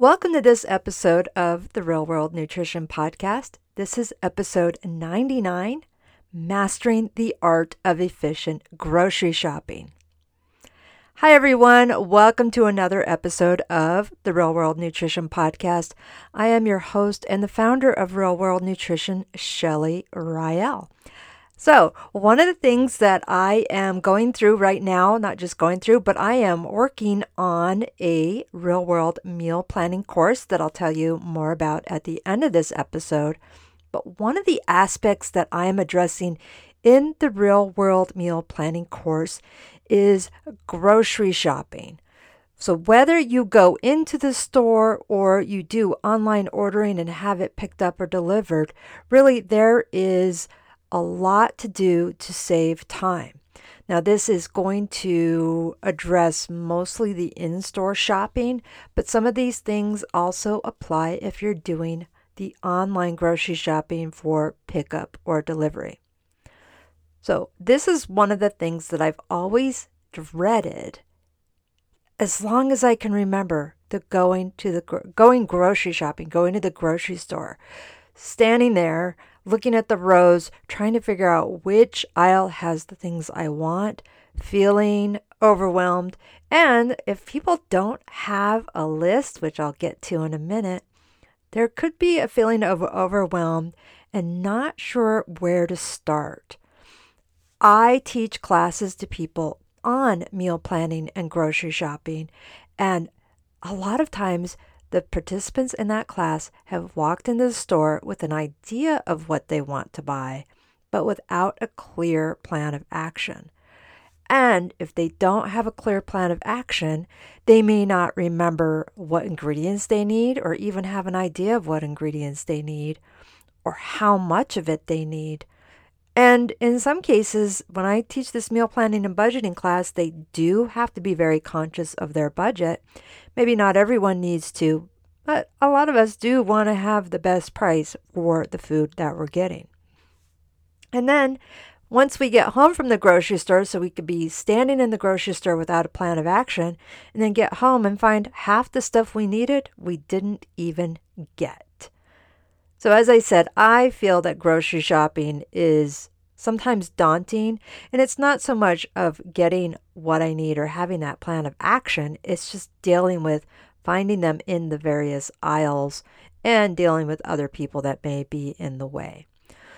Welcome to this episode of the Real World Nutrition Podcast. This is episode 99 Mastering the Art of Efficient Grocery Shopping. Hi, everyone. Welcome to another episode of the Real World Nutrition Podcast. I am your host and the founder of Real World Nutrition, Shelley Rael. So, one of the things that I am going through right now, not just going through, but I am working on a real world meal planning course that I'll tell you more about at the end of this episode. But one of the aspects that I am addressing in the real world meal planning course is grocery shopping. So, whether you go into the store or you do online ordering and have it picked up or delivered, really there is a lot to do to save time. Now, this is going to address mostly the in store shopping, but some of these things also apply if you're doing the online grocery shopping for pickup or delivery. So, this is one of the things that I've always dreaded as long as I can remember the going to the going grocery shopping, going to the grocery store, standing there looking at the rows, trying to figure out which aisle has the things I want, feeling overwhelmed. And if people don't have a list, which I'll get to in a minute, there could be a feeling of overwhelmed and not sure where to start. I teach classes to people on meal planning and grocery shopping, and a lot of times the participants in that class have walked into the store with an idea of what they want to buy, but without a clear plan of action. And if they don't have a clear plan of action, they may not remember what ingredients they need or even have an idea of what ingredients they need or how much of it they need. And in some cases, when I teach this meal planning and budgeting class, they do have to be very conscious of their budget Maybe not everyone needs to, but a lot of us do want to have the best price for the food that we're getting. And then once we get home from the grocery store, so we could be standing in the grocery store without a plan of action, and then get home and find half the stuff we needed we didn't even get. So, as I said, I feel that grocery shopping is sometimes daunting. And it's not so much of getting what I need or having that plan of action, it's just dealing with finding them in the various aisles and dealing with other people that may be in the way.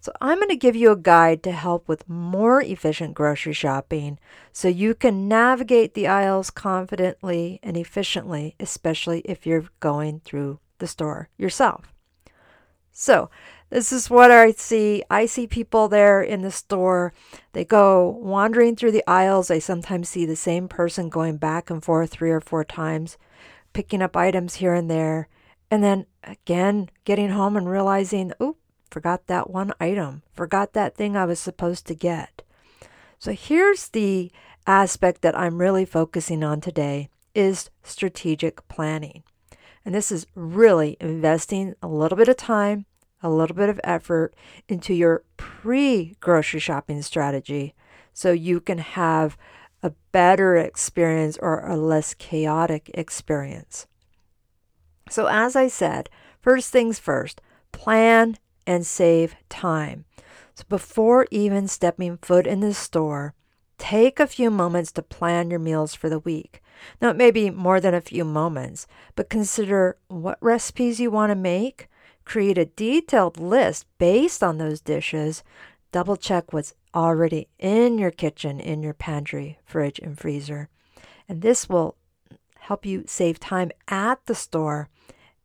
So, I'm going to give you a guide to help with more efficient grocery shopping so you can navigate the aisles confidently and efficiently, especially if you're going through the store yourself. So, this is what I see. I see people there in the store. They go wandering through the aisles. I sometimes see the same person going back and forth three or four times, picking up items here and there. And then again, getting home and realizing, oh, forgot that one item, forgot that thing I was supposed to get. So here's the aspect that I'm really focusing on today is strategic planning. And this is really investing a little bit of time a little bit of effort into your pre grocery shopping strategy so you can have a better experience or a less chaotic experience. So, as I said, first things first, plan and save time. So, before even stepping foot in the store, take a few moments to plan your meals for the week. Now, it may be more than a few moments, but consider what recipes you want to make, Create a detailed list based on those dishes. Double check what's already in your kitchen, in your pantry, fridge, and freezer. And this will help you save time at the store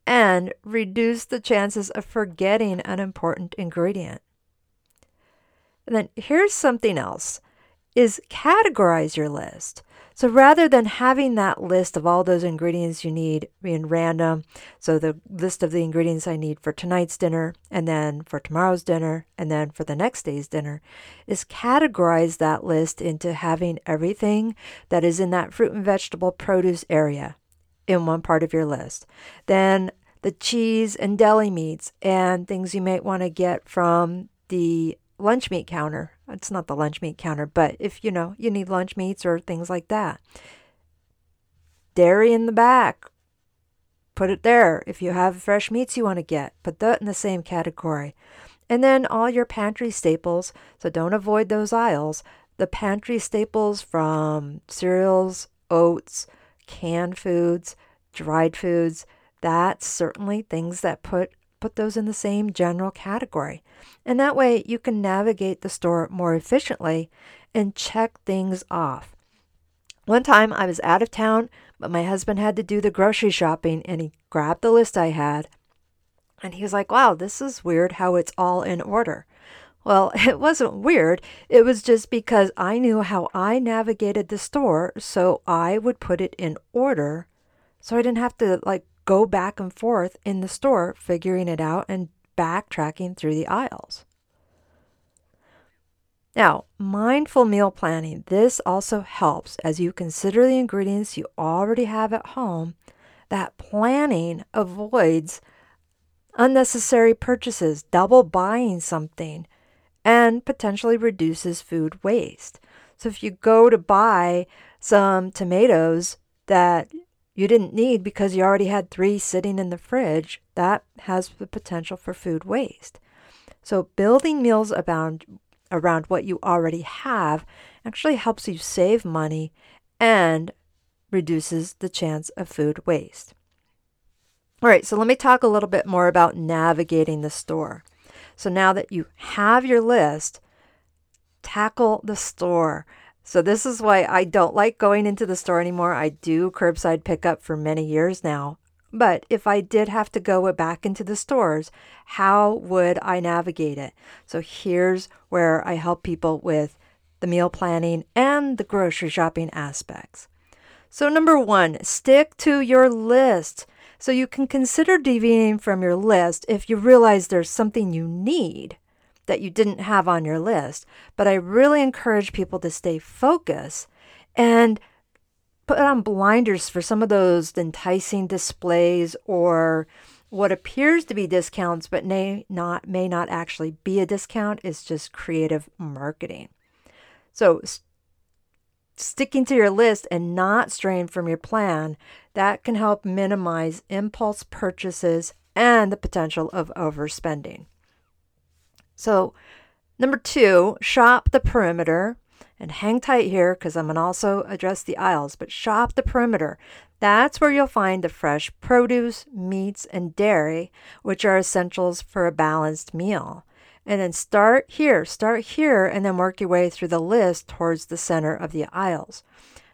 and reduce the chances of forgetting an important ingredient. And then here's something else is categorize your list. So rather than having that list of all those ingredients you need being random, so the list of the ingredients I need for tonight's dinner, and then for tomorrow's dinner, and then for the next day's dinner, is categorize that list into having everything that is in that fruit and vegetable produce area in one part of your list. Then the cheese and deli meats and things you might want to get from the lunch meat counter. It's not the lunch meat counter, but if you know you need lunch meats or things like that. Dairy in the back. put it there. If you have fresh meats you want to get, put that in the same category. And then all your pantry staples, so don't avoid those aisles. The pantry staples from cereals, oats, canned foods, dried foods, that's certainly things that put put those in the same general category. And that way you can navigate the store more efficiently and check things off. One time I was out of town, but my husband had to do the grocery shopping and he grabbed the list I had. And he was like, wow, this is weird how it's all in order. Well, it wasn't weird. It was just because I knew how I navigated the store, so I would put it in order so I didn't have to like go back and forth in the store figuring it out and backtracking through the aisles. Now, mindful meal planning. This also helps as you consider the ingredients you already have at home. That planning avoids unnecessary purchases, double buying something, and potentially reduces food waste. So if you go to buy some tomatoes that you didn't need because you already had three sitting in the fridge, that has the potential for food waste. So, building meals around, around what you already have actually helps you save money and reduces the chance of food waste. All right, so let me talk a little bit more about navigating the store. So, now that you have your list, tackle the store. So this is why I don't like going into the store anymore. I do curbside pickup for many years now. But if I did have to go back into the stores, how would I navigate it? So here's where I help people with the meal planning and the grocery shopping aspects. So, number one, stick to your list. So, you can consider deviating from your list if you realize there's something you need that you didn't have on your list. But I really encourage people to stay focused and put on blinders for some of those enticing displays or what appears to be discounts but may not may not actually be a discount is just creative marketing. So st- sticking to your list and not straying from your plan, that can help minimize impulse purchases and the potential of overspending. So, number two, shop the perimeter. And hang tight here because I'm going to also address the aisles, but shop the perimeter. That's where you'll find the fresh produce, meats, and dairy, which are essentials for a balanced meal. And then start here, start here, and then work your way through the list towards the center of the aisles.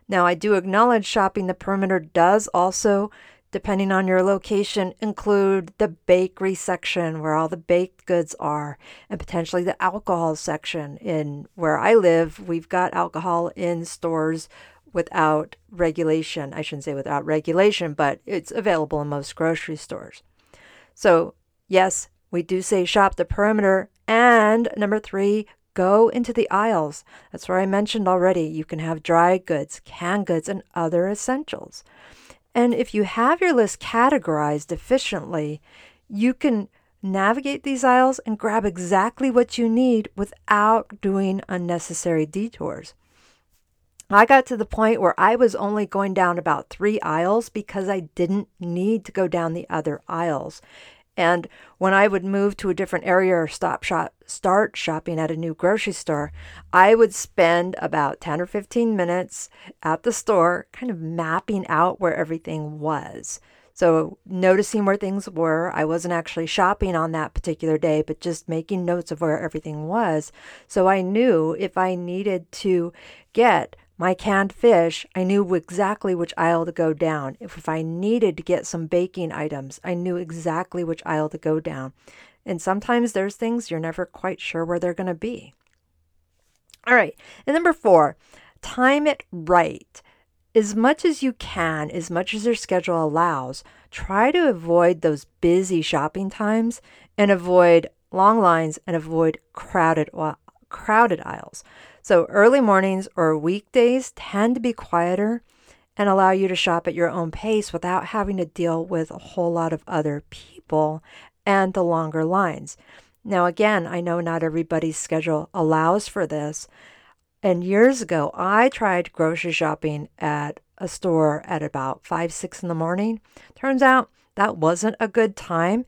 Now, I do acknowledge shopping the perimeter does also depending on your location, include the bakery section where all the baked goods are, and potentially the alcohol section. In where I live, we've got alcohol in stores without regulation. I shouldn't say without regulation, but it's available in most grocery stores. So, yes, we do say shop the perimeter. And number three, go into the aisles. That's where I mentioned already. You can have dry goods, canned goods, and other essentials. And if you have your list categorized efficiently, you can navigate these aisles and grab exactly what you need without doing unnecessary detours. I got to the point where I was only going down about three aisles because I didn't need to go down the other aisles. And when I would move to a different area or stop shop, start shopping at a new grocery store, I would spend about 10 or 15 minutes at the store kind of mapping out where everything was. So, noticing where things were. I wasn't actually shopping on that particular day, but just making notes of where everything was. So, I knew if I needed to get my canned fish, I knew exactly which aisle to go down. If, if I needed to get some baking items, I knew exactly which aisle to go down. And sometimes there's things you're never quite sure where they're going to be. All right. And number four, time it right. As much as you can, as much as your schedule allows, try to avoid those busy shopping times and avoid long lines and avoid crowded uh, crowded aisles. So early mornings or weekdays tend to be quieter and allow you to shop at your own pace without having to deal with a whole lot of other people and the longer lines. Now, again, I know not everybody's schedule allows for this. And years ago, I tried grocery shopping at a store at about 5, 6 in the morning. Turns out that wasn't a good time.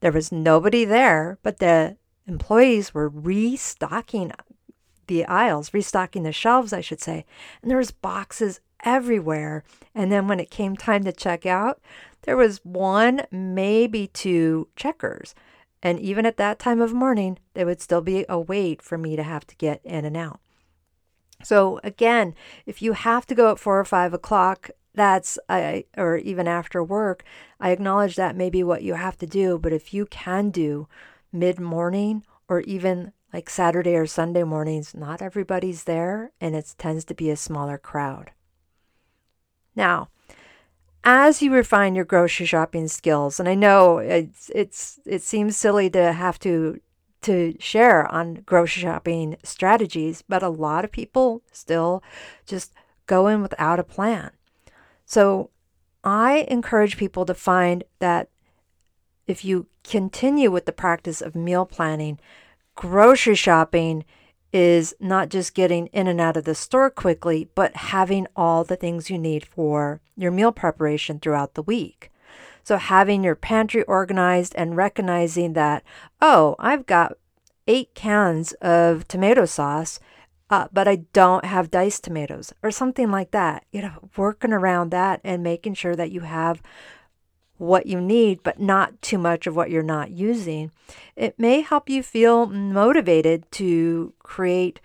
There was nobody there, but the employees were restocking the aisles, restocking the shelves, I should say. And there was boxes everywhere. And then when it came time to check out, there was one, maybe two checkers. And even at that time of morning, there would still be a wait for me to have to get in and out. So again, if you have to go at four or five o'clock, that's I or even after work, I acknowledge that may be what you have to do. But if you can do mid morning or even like Saturday or Sunday mornings, not everybody's there, and it tends to be a smaller crowd. Now, as you refine your grocery shopping skills, and I know it's it's it seems silly to have to to share on grocery shopping strategies, but a lot of people still just go in without a plan. So I encourage people to find that if you continue with the practice of meal planning, grocery shopping is not just getting in and out of the store quickly, but having all the things you need for your meal preparation throughout the week. So, having your pantry organized and recognizing that, oh, I've got eight cans of tomato sauce, uh, but I don't have diced tomatoes or something like that. You know, working around that and making sure that you have what you need, but not too much of what you're not using, it may help you feel motivated to create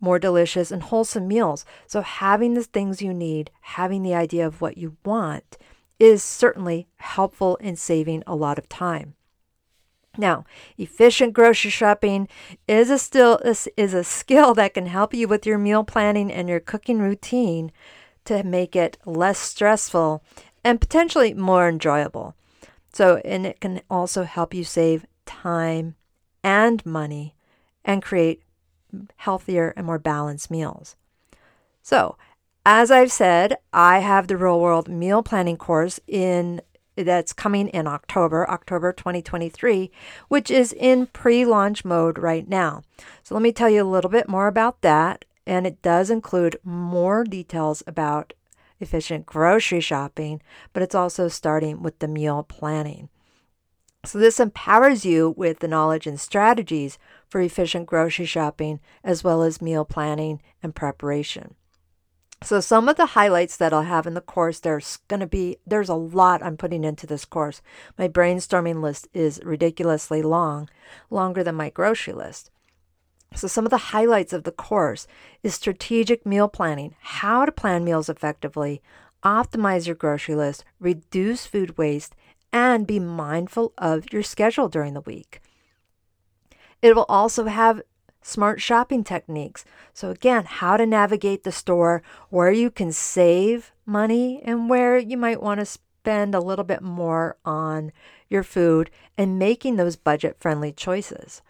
more delicious and wholesome meals. So, having the things you need, having the idea of what you want, is certainly helpful in saving a lot of time. Now, efficient grocery shopping is a still is a skill that can help you with your meal planning and your cooking routine to make it less stressful and potentially more enjoyable. So, and it can also help you save time and money and create healthier and more balanced meals. So, as I've said, I have the Real World Meal Planning course in that's coming in October, October 2023, which is in pre-launch mode right now. So let me tell you a little bit more about that and it does include more details about efficient grocery shopping, but it's also starting with the meal planning. So, this empowers you with the knowledge and strategies for efficient grocery shopping, as well as meal planning and preparation. So, some of the highlights that I'll have in the course, there's going to be, there's a lot I'm putting into this course. My brainstorming list is ridiculously long, longer than my grocery list. So, some of the highlights of the course is strategic meal planning, how to plan meals effectively, optimize your grocery list, reduce food waste, and be mindful of your schedule during the week. It will also have smart shopping techniques. So, again, how to navigate the store, where you can save money, and where you might want to spend a little bit more on your food and making those budget friendly choices.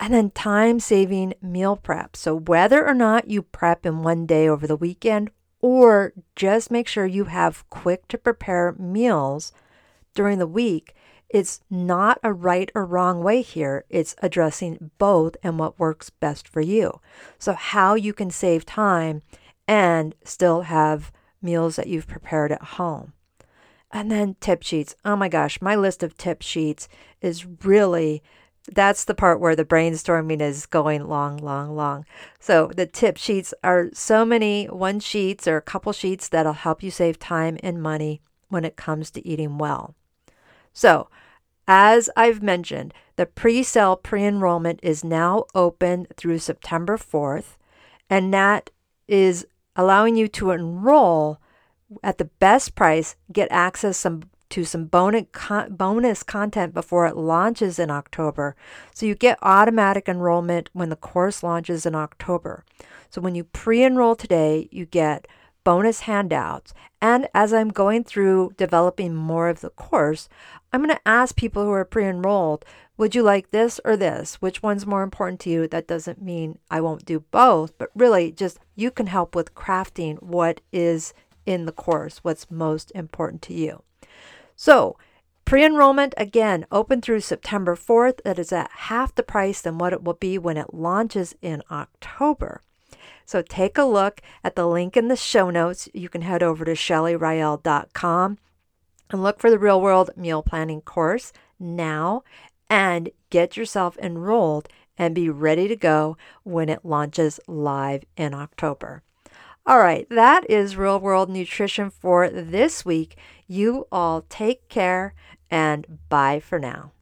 And then time saving meal prep. So, whether or not you prep in one day over the weekend, or just make sure you have quick to prepare meals during the week, it's not a right or wrong way here. It's addressing both and what works best for you. So, how you can save time and still have meals that you've prepared at home. And then tip sheets. Oh my gosh, my list of tip sheets is really that's the part where the brainstorming is going long, long, long. So the tip sheets are so many one sheets or a couple sheets that'll help you save time and money when it comes to eating well. So, as I've mentioned, the pre sale pre enrollment is now open through September 4th, and that is allowing you to enroll at the best price, get access some to some bonus content before it launches in October. So you get automatic enrollment when the course launches in October. So when you pre enroll today, you get bonus handouts. And as I'm going through developing more of the course, I'm going to ask people who are pre enrolled, would you like this or this? Which one's more important to you? That doesn't mean I won't do both, but really just you can help with crafting what is in the course, what's most important to you. So, pre enrollment again open through September 4th. That is at half the price than what it will be when it launches in October. So, take a look at the link in the show notes. You can head over to shelleyrael.com And look for the Real World Meal Planning course now and get yourself enrolled and be ready to go when it launches live in October. All right, that is real world nutrition for this week. You all take care and bye for now.